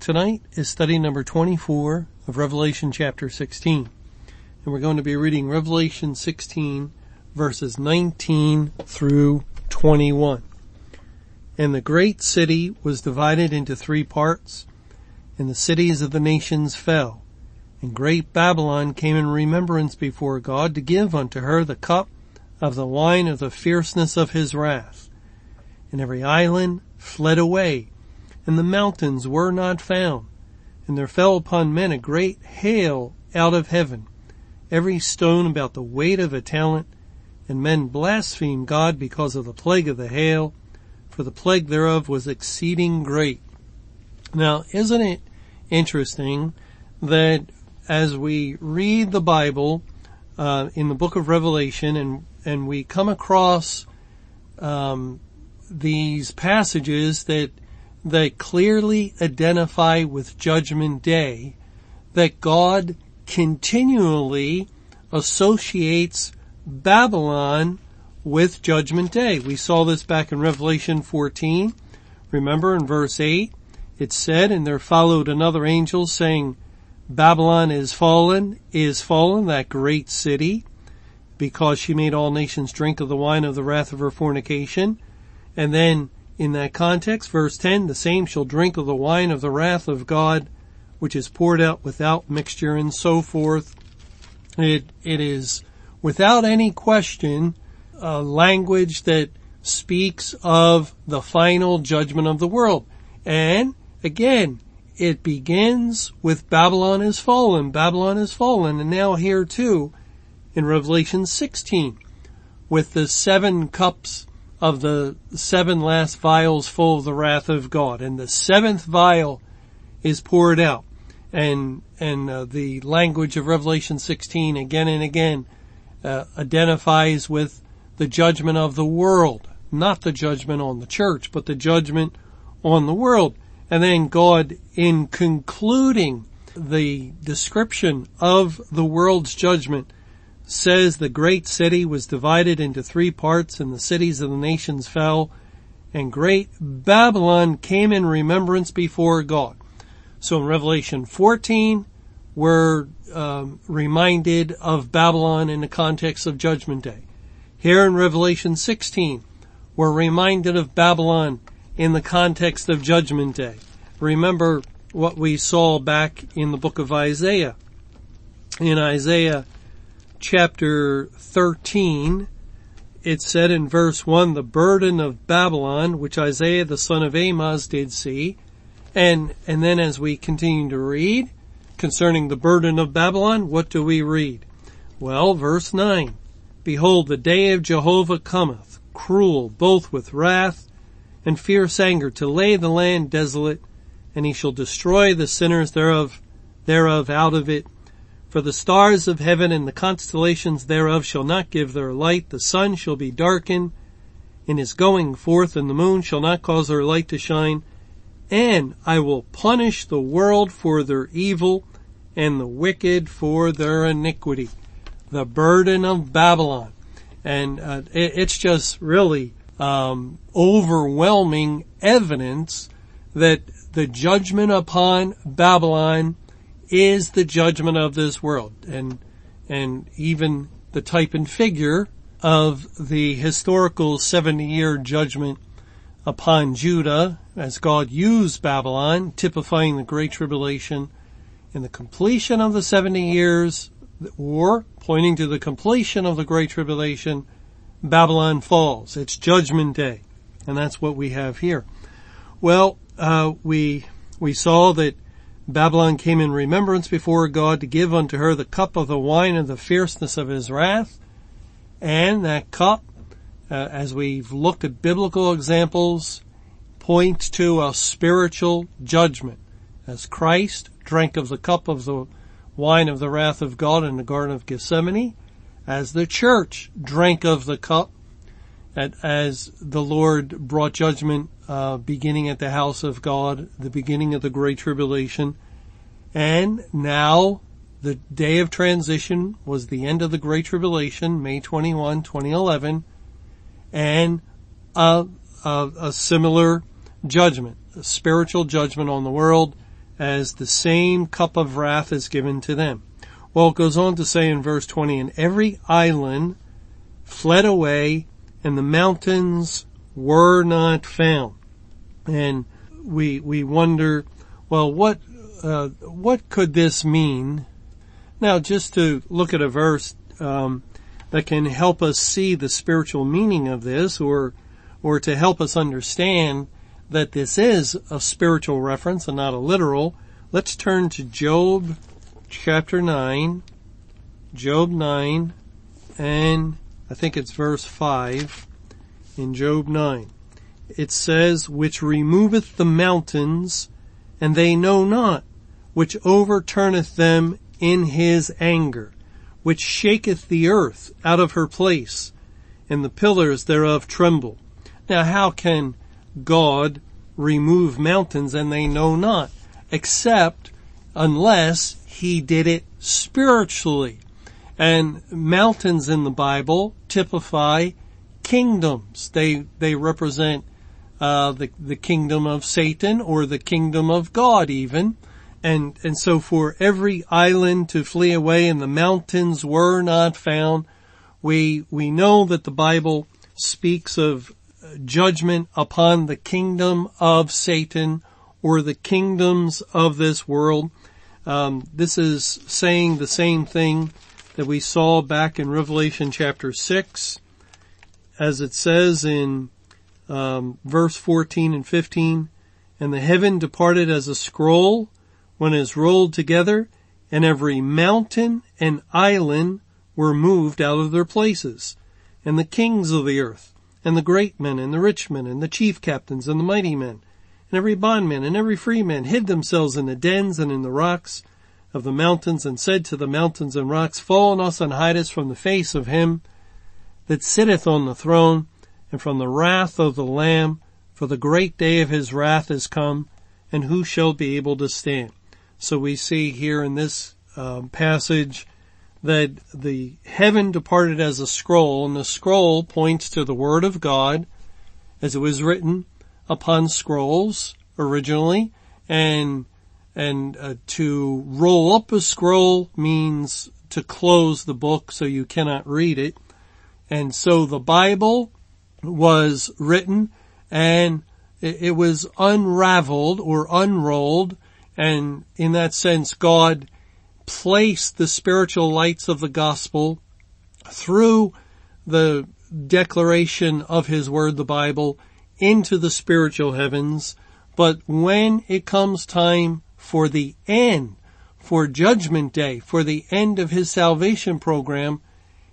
Tonight is study number 24 of Revelation chapter 16. And we're going to be reading Revelation 16 verses 19 through 21. And the great city was divided into three parts, and the cities of the nations fell. And great Babylon came in remembrance before God to give unto her the cup of the wine of the fierceness of his wrath. And every island fled away and the mountains were not found. And there fell upon men a great hail out of heaven, every stone about the weight of a talent, and men blasphemed God because of the plague of the hail, for the plague thereof was exceeding great. Now, isn't it interesting that as we read the Bible uh, in the book of Revelation and and we come across um, these passages that that clearly identify with Judgment Day that God continually associates Babylon with Judgment Day. We saw this back in Revelation 14. Remember in verse 8, it said, and there followed another angel saying, Babylon is fallen, is fallen, that great city, because she made all nations drink of the wine of the wrath of her fornication. And then in that context, verse 10, the same shall drink of the wine of the wrath of God, which is poured out without mixture and so forth. It, it is without any question a language that speaks of the final judgment of the world. And again, it begins with Babylon is fallen, Babylon is fallen, and now here too in Revelation 16 with the seven cups of the seven last vials full of the wrath of God. And the seventh vial is poured out. And, and uh, the language of Revelation 16 again and again uh, identifies with the judgment of the world. Not the judgment on the church, but the judgment on the world. And then God, in concluding the description of the world's judgment, says the great city was divided into three parts and the cities of the nations fell and great Babylon came in remembrance before God. So in Revelation 14, we're um, reminded of Babylon in the context of Judgment Day. Here in Revelation 16, we're reminded of Babylon in the context of Judgment Day. Remember what we saw back in the book of Isaiah. In Isaiah chapter 13, it said in verse 1, the burden of Babylon, which Isaiah the son of Amoz did see. And, and then as we continue to read concerning the burden of Babylon, what do we read? Well, verse 9, behold, the day of Jehovah cometh, cruel, both with wrath and fierce anger, to lay the land desolate, and he shall destroy the sinners thereof, thereof out of it, for the stars of heaven and the constellations thereof shall not give their light, the sun shall be darkened in his going forth, and the moon shall not cause her light to shine. And I will punish the world for their evil and the wicked for their iniquity. The burden of Babylon. And uh, it, it's just really um, overwhelming evidence that the judgment upon Babylon is the judgment of this world and, and even the type and figure of the historical 70 year judgment upon Judah as God used Babylon, typifying the Great Tribulation in the completion of the 70 years or pointing to the completion of the Great Tribulation, Babylon falls. It's judgment day. And that's what we have here. Well, uh, we, we saw that Babylon came in remembrance before God to give unto her the cup of the wine of the fierceness of his wrath. And that cup, uh, as we've looked at biblical examples, points to a spiritual judgment. as Christ drank of the cup of the wine of the wrath of God in the Garden of Gethsemane, as the church drank of the cup, and as the Lord brought judgment uh, beginning at the house of God, the beginning of the Great Tribulation, and now the day of transition was the end of the Great Tribulation, May 21, 2011, and a, a, a similar judgment, a spiritual judgment on the world as the same cup of wrath is given to them. Well, it goes on to say in verse 20, and every island fled away and the mountains were not found. And we, we wonder, well, what, uh, what could this mean? Now, just to look at a verse, um, that can help us see the spiritual meaning of this or, or to help us understand that this is a spiritual reference and not a literal, let's turn to Job chapter 9, Job 9, and I think it's verse 5 in Job 9. It says, which removeth the mountains, and they know not, which overturneth them in his anger, which shaketh the earth out of her place, and the pillars thereof tremble. Now how can God remove mountains and they know not, except unless he did it spiritually. And mountains in the Bible typify kingdoms. They, they represent, uh, the, the kingdom of Satan or the kingdom of God even. And, and so for every island to flee away and the mountains were not found, we, we know that the Bible speaks of judgment upon the kingdom of Satan or the kingdoms of this world. Um, this is saying the same thing that we saw back in Revelation chapter 6 as it says in um, verse 14 and 15, and the heaven departed as a scroll when it is rolled together and every mountain and island were moved out of their places. And the kings of the earth and the great men and the rich men and the chief captains and the mighty men and every bondman and every free man hid themselves in the dens and in the rocks of the mountains and said to the mountains and rocks, fall on us and hide us from the face of him that sitteth on the throne and from the wrath of the lamb, for the great day of his wrath is come and who shall be able to stand? So we see here in this um, passage that the heaven departed as a scroll and the scroll points to the word of God as it was written upon scrolls originally and and uh, to roll up a scroll means to close the book so you cannot read it and so the bible was written and it, was unraveled or unrolled and in that sense god placed the spiritual lights of the gospel through the declaration of his word, the Bible, into the spiritual heavens. But when it comes time for the end, for judgment day, for the end of his salvation program,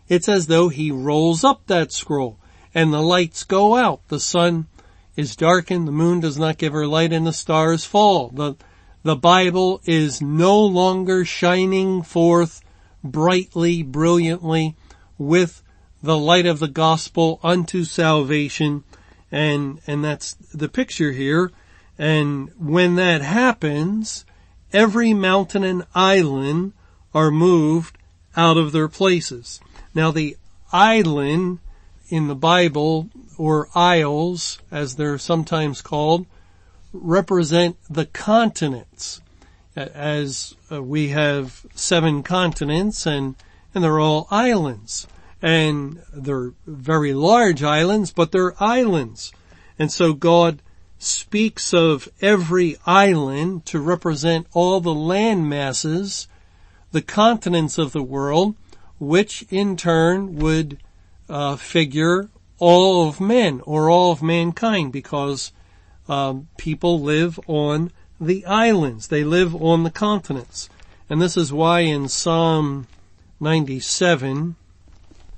it's as though he rolls up that scroll and the lights go out. The sun is darkened, the moon does not give her light and the stars fall. The, the Bible is no longer shining forth brightly, brilliantly with the light of the gospel unto salvation. And, and that's the picture here. And when that happens, every mountain and island are moved out of their places. Now the island in the Bible, or isles, as they're sometimes called, represent the continents as uh, we have seven continents and, and they're all islands and they're very large islands, but they're islands. And so God speaks of every island to represent all the land masses, the continents of the world, which in turn would uh, figure all of men or all of mankind because um, people live on the islands. They live on the continents. And this is why in Psalm 97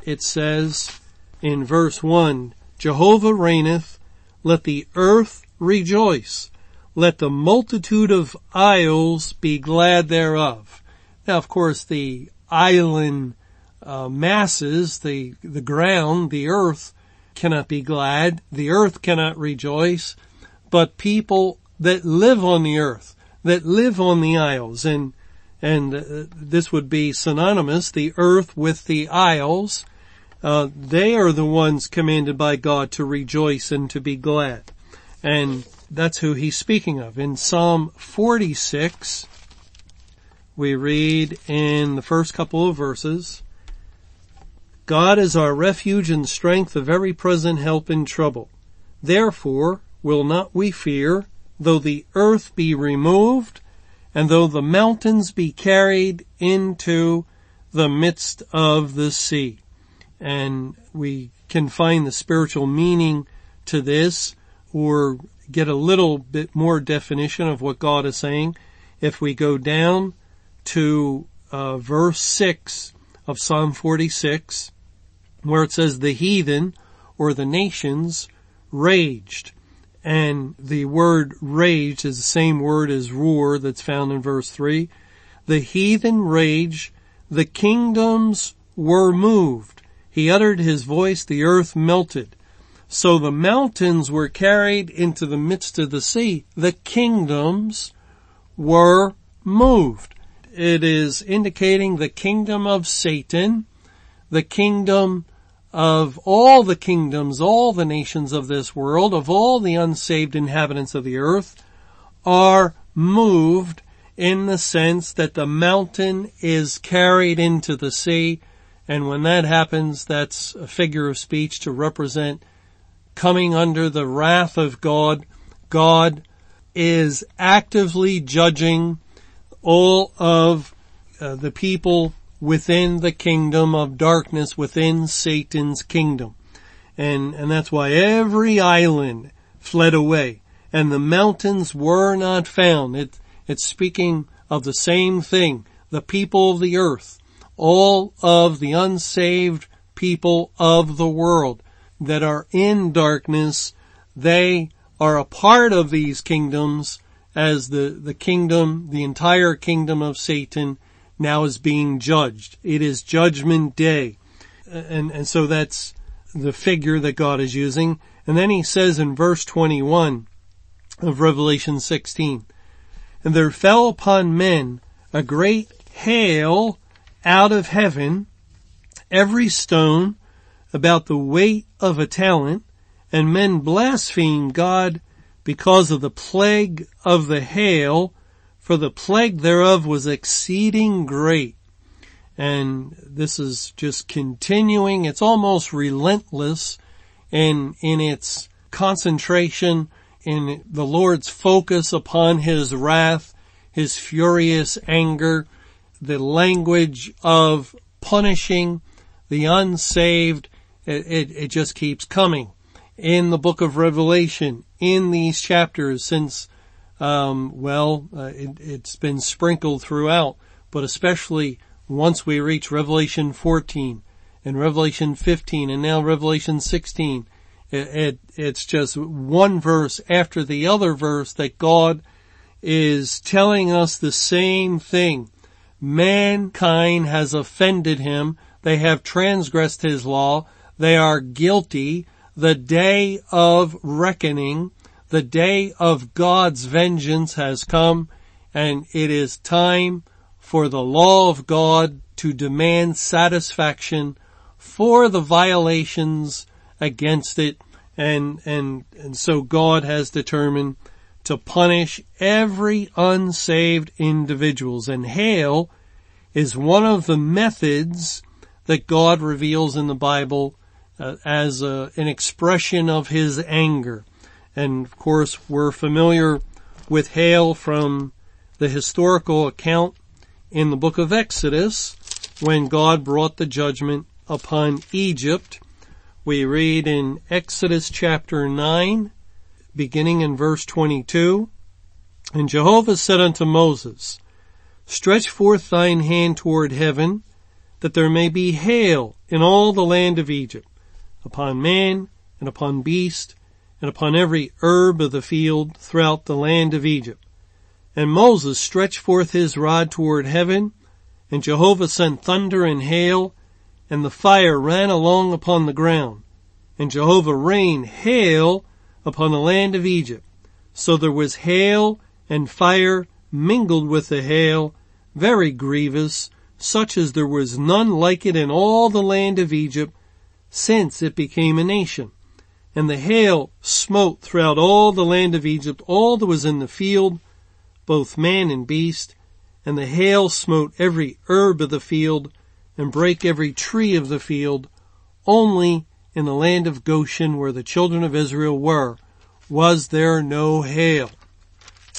it says in verse 1, Jehovah reigneth, let the earth rejoice. let the multitude of isles be glad thereof. Now, of course, the island uh, masses, the the ground, the earth cannot be glad. The earth cannot rejoice, but people that live on the earth, that live on the isles, and and uh, this would be synonymous, the earth with the isles. Uh, they are the ones commanded by God to rejoice and to be glad. And that's who he's speaking of. In Psalm 46, we read in the first couple of verses, God is our refuge and strength of every present help in trouble. Therefore will not we fear, though the earth be removed, and though the mountains be carried into the midst of the sea. And we can find the spiritual meaning to this or get a little bit more definition of what God is saying if we go down to uh, verse 6 of Psalm 46 where it says the heathen or the nations raged. And the word raged is the same word as roar that's found in verse 3 the heathen raged. The kingdoms were moved. He uttered his voice. The earth melted. So the mountains were carried into the midst of the sea. The kingdoms were moved. It is indicating the kingdom of Satan, the kingdom of all the kingdoms, all the nations of this world, of all the unsaved inhabitants of the earth are moved in the sense that the mountain is carried into the sea. And when that happens, that's a figure of speech to represent coming under the wrath of God. God is actively judging all of uh, the people within the kingdom of darkness, within Satan's kingdom. And, and that's why every island fled away and the mountains were not found. It, it's speaking of the same thing. The people of the earth, all of the unsaved people of the world that are in darkness, they are a part of these kingdoms as the, the kingdom, the entire kingdom of Satan now is being judged. It is judgment day. And, and so that's the figure that God is using. And then he says in verse 21 of Revelation 16, and there fell upon men a great hail out of heaven, every stone about the weight of a talent, and men blasphemed God because of the plague of the hail, for the plague thereof was exceeding great. And this is just continuing. It's almost relentless in, in its concentration, in the Lord's focus upon His wrath, His furious anger, the language of punishing the unsaved it, it, it just keeps coming. In the book of Revelation, in these chapters since, um, well, uh, it, it's been sprinkled throughout, but especially once we reach Revelation 14 and Revelation 15 and now Revelation 16, it, it, it's just one verse after the other verse that God is telling us the same thing. Mankind has offended him. They have transgressed his law. They are guilty. The day of reckoning, the day of God's vengeance has come and it is time for the law of God to demand satisfaction for the violations against it and, and, and so God has determined to punish every unsaved individuals and hail is one of the methods that God reveals in the Bible uh, as a, an expression of his anger. And of course, we're familiar with hail from the historical account in the book of Exodus when God brought the judgment upon Egypt. We read in Exodus chapter 9, beginning in verse 22, And Jehovah said unto Moses, Stretch forth thine hand toward heaven, that there may be hail in all the land of Egypt, upon man and upon beast and upon every herb of the field throughout the land of Egypt. And Moses stretched forth his rod toward heaven, and Jehovah sent thunder and hail, and the fire ran along upon the ground. And Jehovah rained hail upon the land of Egypt. So there was hail and fire mingled with the hail, very grievous, such as there was none like it in all the land of Egypt since it became a nation. And the hail smote throughout all the land of Egypt, all that was in the field, both man and beast, and the hail smote every herb of the field, and brake every tree of the field, only in the land of Goshen where the children of Israel were, was there no hail.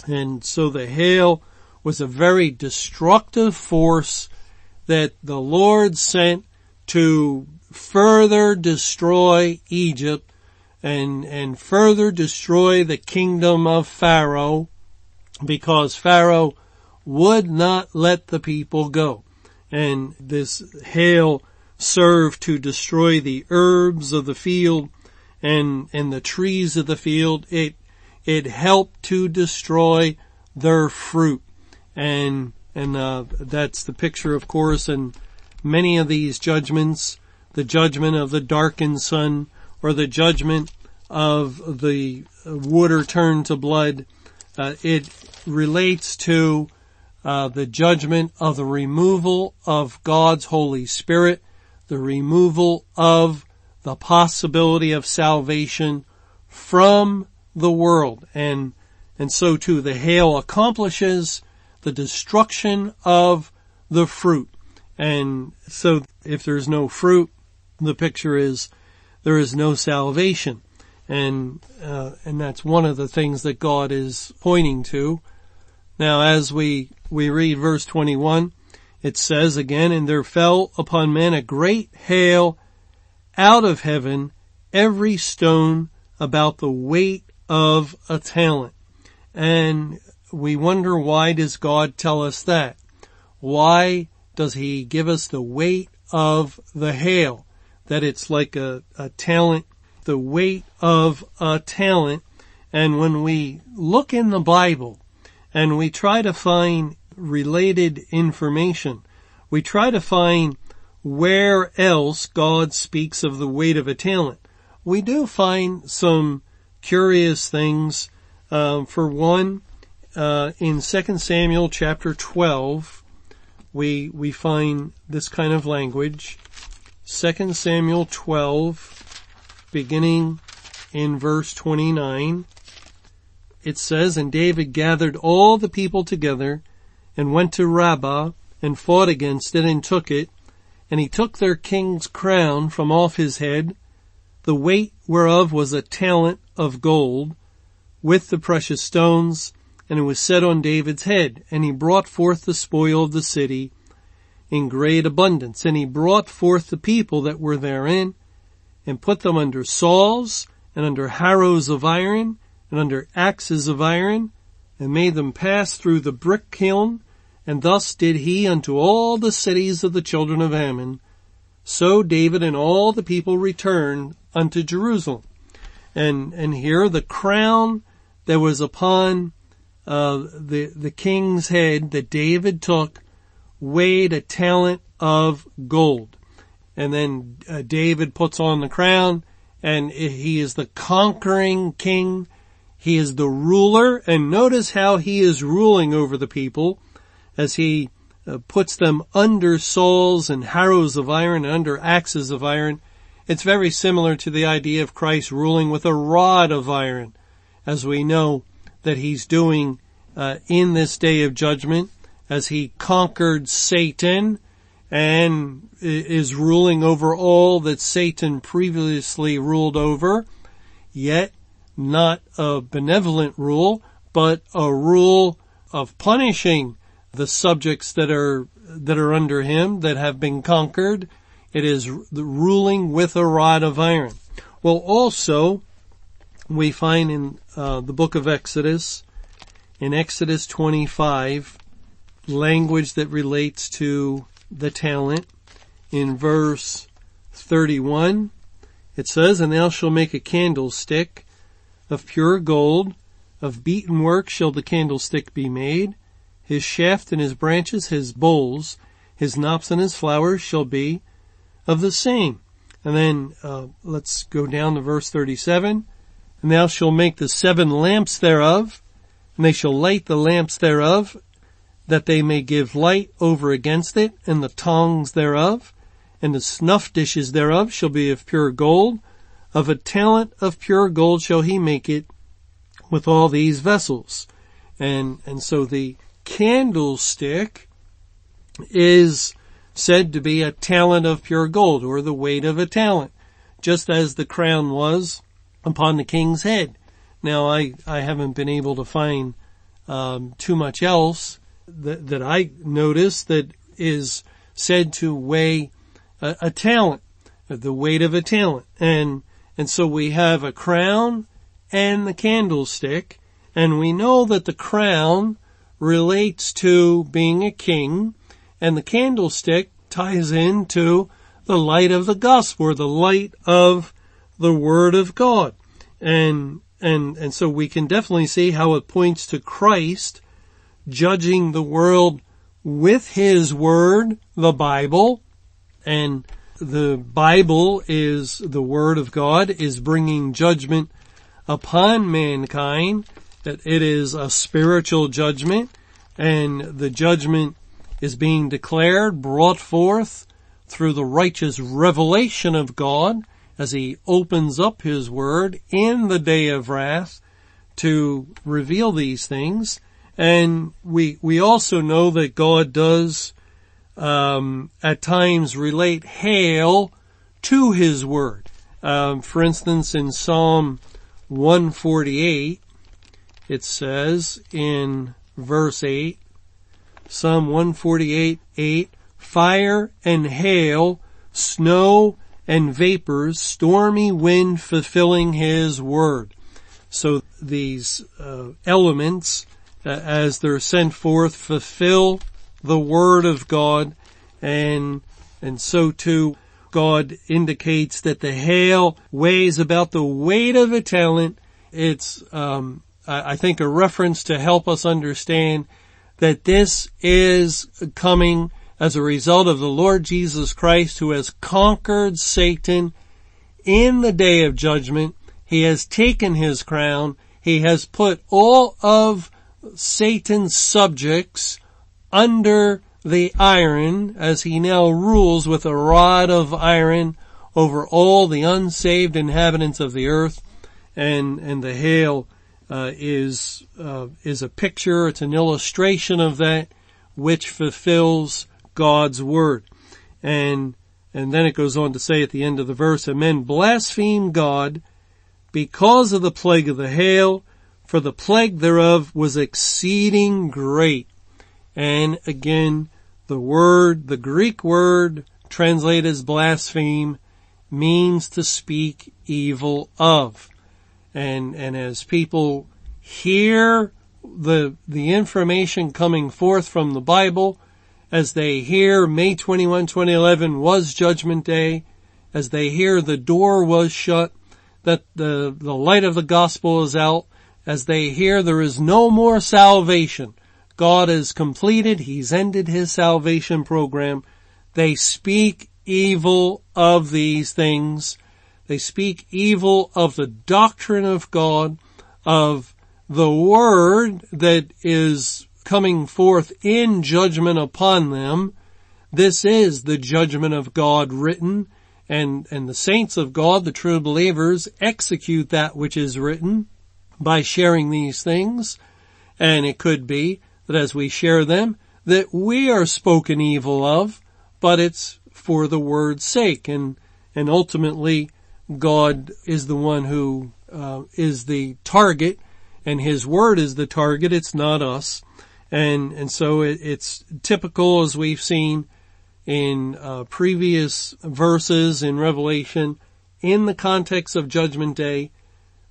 And so the hail was a very destructive force that the Lord sent to further destroy Egypt and, and further destroy the kingdom of Pharaoh because Pharaoh would not let the people go. And this hail served to destroy the herbs of the field and, and the trees of the field. It, it helped to destroy their fruit. And, and, uh, that's the picture, of course, and many of these judgments, the judgment of the darkened sun or the judgment of the water turned to blood. Uh, it relates to uh, the judgment of the removal of God's Holy Spirit, the removal of the possibility of salvation from the world. And, and so too the hail accomplishes the destruction of the fruit. And so if there's no fruit, the picture is there is no salvation. And, uh, and that's one of the things that God is pointing to. Now as we, we read verse 21, it says again, and there fell upon men a great hail out of heaven, every stone about the weight of a talent. And we wonder why does God tell us that? Why does he give us the weight of the hail? That it's like a, a talent, the weight of a talent. And when we look in the Bible and we try to find related information, we try to find where else God speaks of the weight of a talent. We do find some curious things. Um, for one, uh, in 2 Samuel chapter 12, we we find this kind of language. 2 Samuel 12, beginning in verse 29, it says, And David gathered all the people together and went to Rabbah and fought against it and took it, and he took their king's crown from off his head, the weight whereof was a talent of gold, with the precious stones, and it was set on David's head, and he brought forth the spoil of the city in great abundance, and he brought forth the people that were therein, and put them under saws, and under harrows of iron, and under axes of iron, and made them pass through the brick kiln, and thus did he unto all the cities of the children of Ammon. So David and all the people returned unto Jerusalem. And, and here the crown that was upon, uh, the, the king's head that David took weighed a talent of gold. And then uh, David puts on the crown and he is the conquering king. He is the ruler and notice how he is ruling over the people as he uh, puts them under saws and harrows of iron and under axes of iron. It's very similar to the idea of Christ ruling with a rod of iron, as we know that he's doing uh, in this day of judgment as he conquered Satan and is ruling over all that Satan previously ruled over, yet not a benevolent rule, but a rule of punishing the subjects that are, that are under him, that have been conquered. It is the ruling with a rod of iron. Well, also, we find in uh, the book of Exodus, in Exodus 25, language that relates to the talent. In verse 31, it says, And thou shalt make a candlestick of pure gold, of beaten work shall the candlestick be made. His shaft and his branches, his bowls, his knops and his flowers shall be of the same. And then uh, let's go down to verse 37. And thou shalt make the seven lamps thereof, and they shall light the lamps thereof, that they may give light over against it, and the tongs thereof, and the snuff dishes thereof shall be of pure gold. Of a talent of pure gold shall he make it with all these vessels. And, and so the candlestick is said to be a talent of pure gold or the weight of a talent, just as the crown was upon the king's head. Now I, I haven't been able to find um, too much else that, that I notice that is said to weigh a, a talent, the weight of a talent. And, and so we have a crown and the candlestick, and we know that the crown relates to being a king, and the candlestick ties into the light of the gospel, or the light of the word of God. And, and, and so we can definitely see how it points to Christ judging the world with his word, the Bible, and the Bible is the word of God is bringing judgment upon mankind, that it is a spiritual judgment and the judgment is being declared, brought forth through the righteous revelation of God as he opens up his word in the day of wrath to reveal these things. And we, we also know that God does, um, at times relate hail to his word. Um, for instance, in Psalm 148, it says in verse 8, Psalm 148, 8, fire and hail, snow and vapors, stormy wind fulfilling his word. So these uh, elements, as they're sent forth, fulfill the word of God, and and so too God indicates that the hail weighs about the weight of a talent. It's, um, I think a reference to help us understand that this is coming as a result of the Lord Jesus Christ who has conquered Satan in the day of judgment. He has taken his crown. He has put all of Satan's subjects under the iron as he now rules with a rod of iron over all the unsaved inhabitants of the earth and, and the hail, uh, is, uh, is a picture, it's an illustration of that which fulfills God's word. And, and then it goes on to say at the end of the verse, and men blaspheme God because of the plague of the hail, for the plague thereof was exceeding great. And again, the word, the Greek word translated as blaspheme means to speak evil of. And, and as people hear the, the information coming forth from the Bible, as they hear May 21, 2011 was judgment day, as they hear the door was shut, that the, the light of the gospel is out, as they hear there is no more salvation, God has completed, He's ended His salvation program. They speak evil of these things. They speak evil of the doctrine of God, of the word that is coming forth in judgment upon them. This is the judgment of God written and, and the saints of God, the true believers, execute that which is written by sharing these things. And it could be that as we share them, that we are spoken evil of, but it's for the word's sake and, and ultimately God is the one who uh, is the target and his word is the target. It's not us. And, and so it, it's typical as we've seen in uh, previous verses in Revelation in the context of judgment day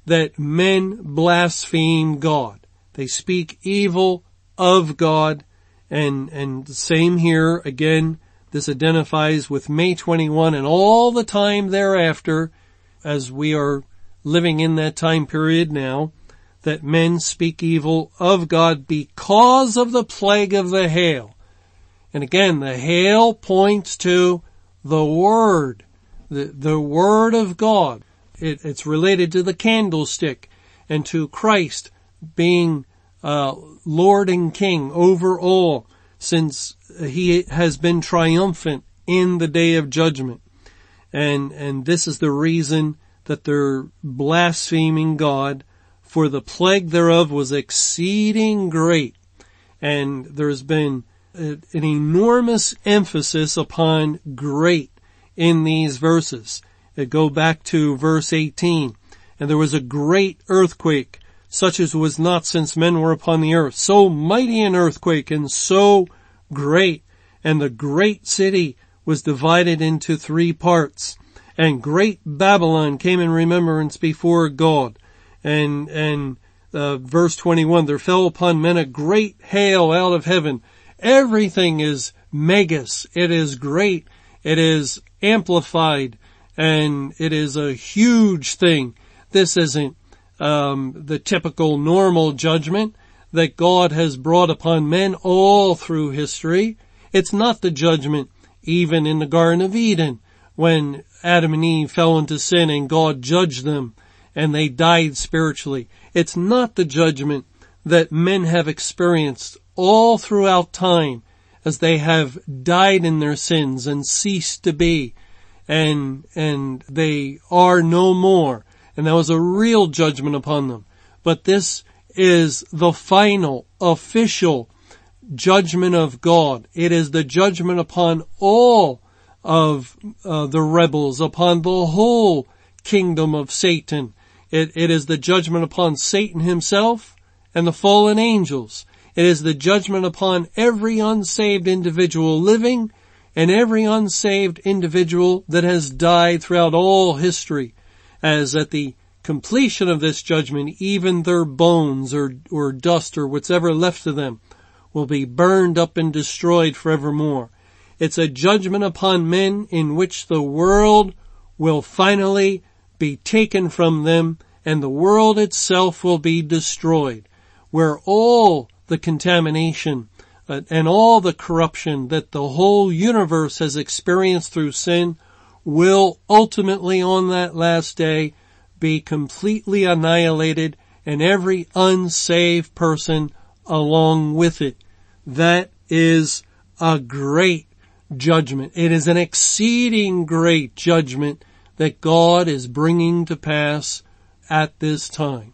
that men blaspheme God. They speak evil of God. And, and same here again, this identifies with May 21 and all the time thereafter as we are living in that time period now that men speak evil of God because of the plague of the hail. And again, the hail points to the Word, the, the Word of God. It, it's related to the candlestick and to Christ being uh, Lord and King over all since he has been triumphant in the day of judgment. And, and this is the reason that they're blaspheming God for the plague thereof was exceeding great. And there's been an enormous emphasis upon great in these verses. Go back to verse 18. And there was a great earthquake, such as was not since men were upon the earth. So mighty an earthquake and so great. And the great city was divided into three parts. And great Babylon came in remembrance before God. And, and, uh, verse 21, there fell upon men a great hail out of heaven. Everything is megas. It is great. It is amplified and it is a huge thing. This isn't um, the typical normal judgment that God has brought upon men all through history. It's not the judgment even in the Garden of Eden when Adam and Eve fell into sin and God judged them and they died spiritually. It's not the judgment that men have experienced all throughout time as they have died in their sins and ceased to be and, and they are no more. And that was a real judgment upon them. But this is the final, official judgment of God. It is the judgment upon all of uh, the rebels, upon the whole kingdom of Satan. It, it is the judgment upon Satan himself and the fallen angels. It is the judgment upon every unsaved individual living and every unsaved individual that has died throughout all history, as at the completion of this judgment, even their bones or, or dust or whatever left of them will be burned up and destroyed forevermore. It's a judgment upon men in which the world will finally be taken from them and the world itself will be destroyed, where all the contamination and all the corruption that the whole universe has experienced through sin will ultimately on that last day be completely annihilated and every unsaved person along with it. That is a great judgment. It is an exceeding great judgment that God is bringing to pass at this time.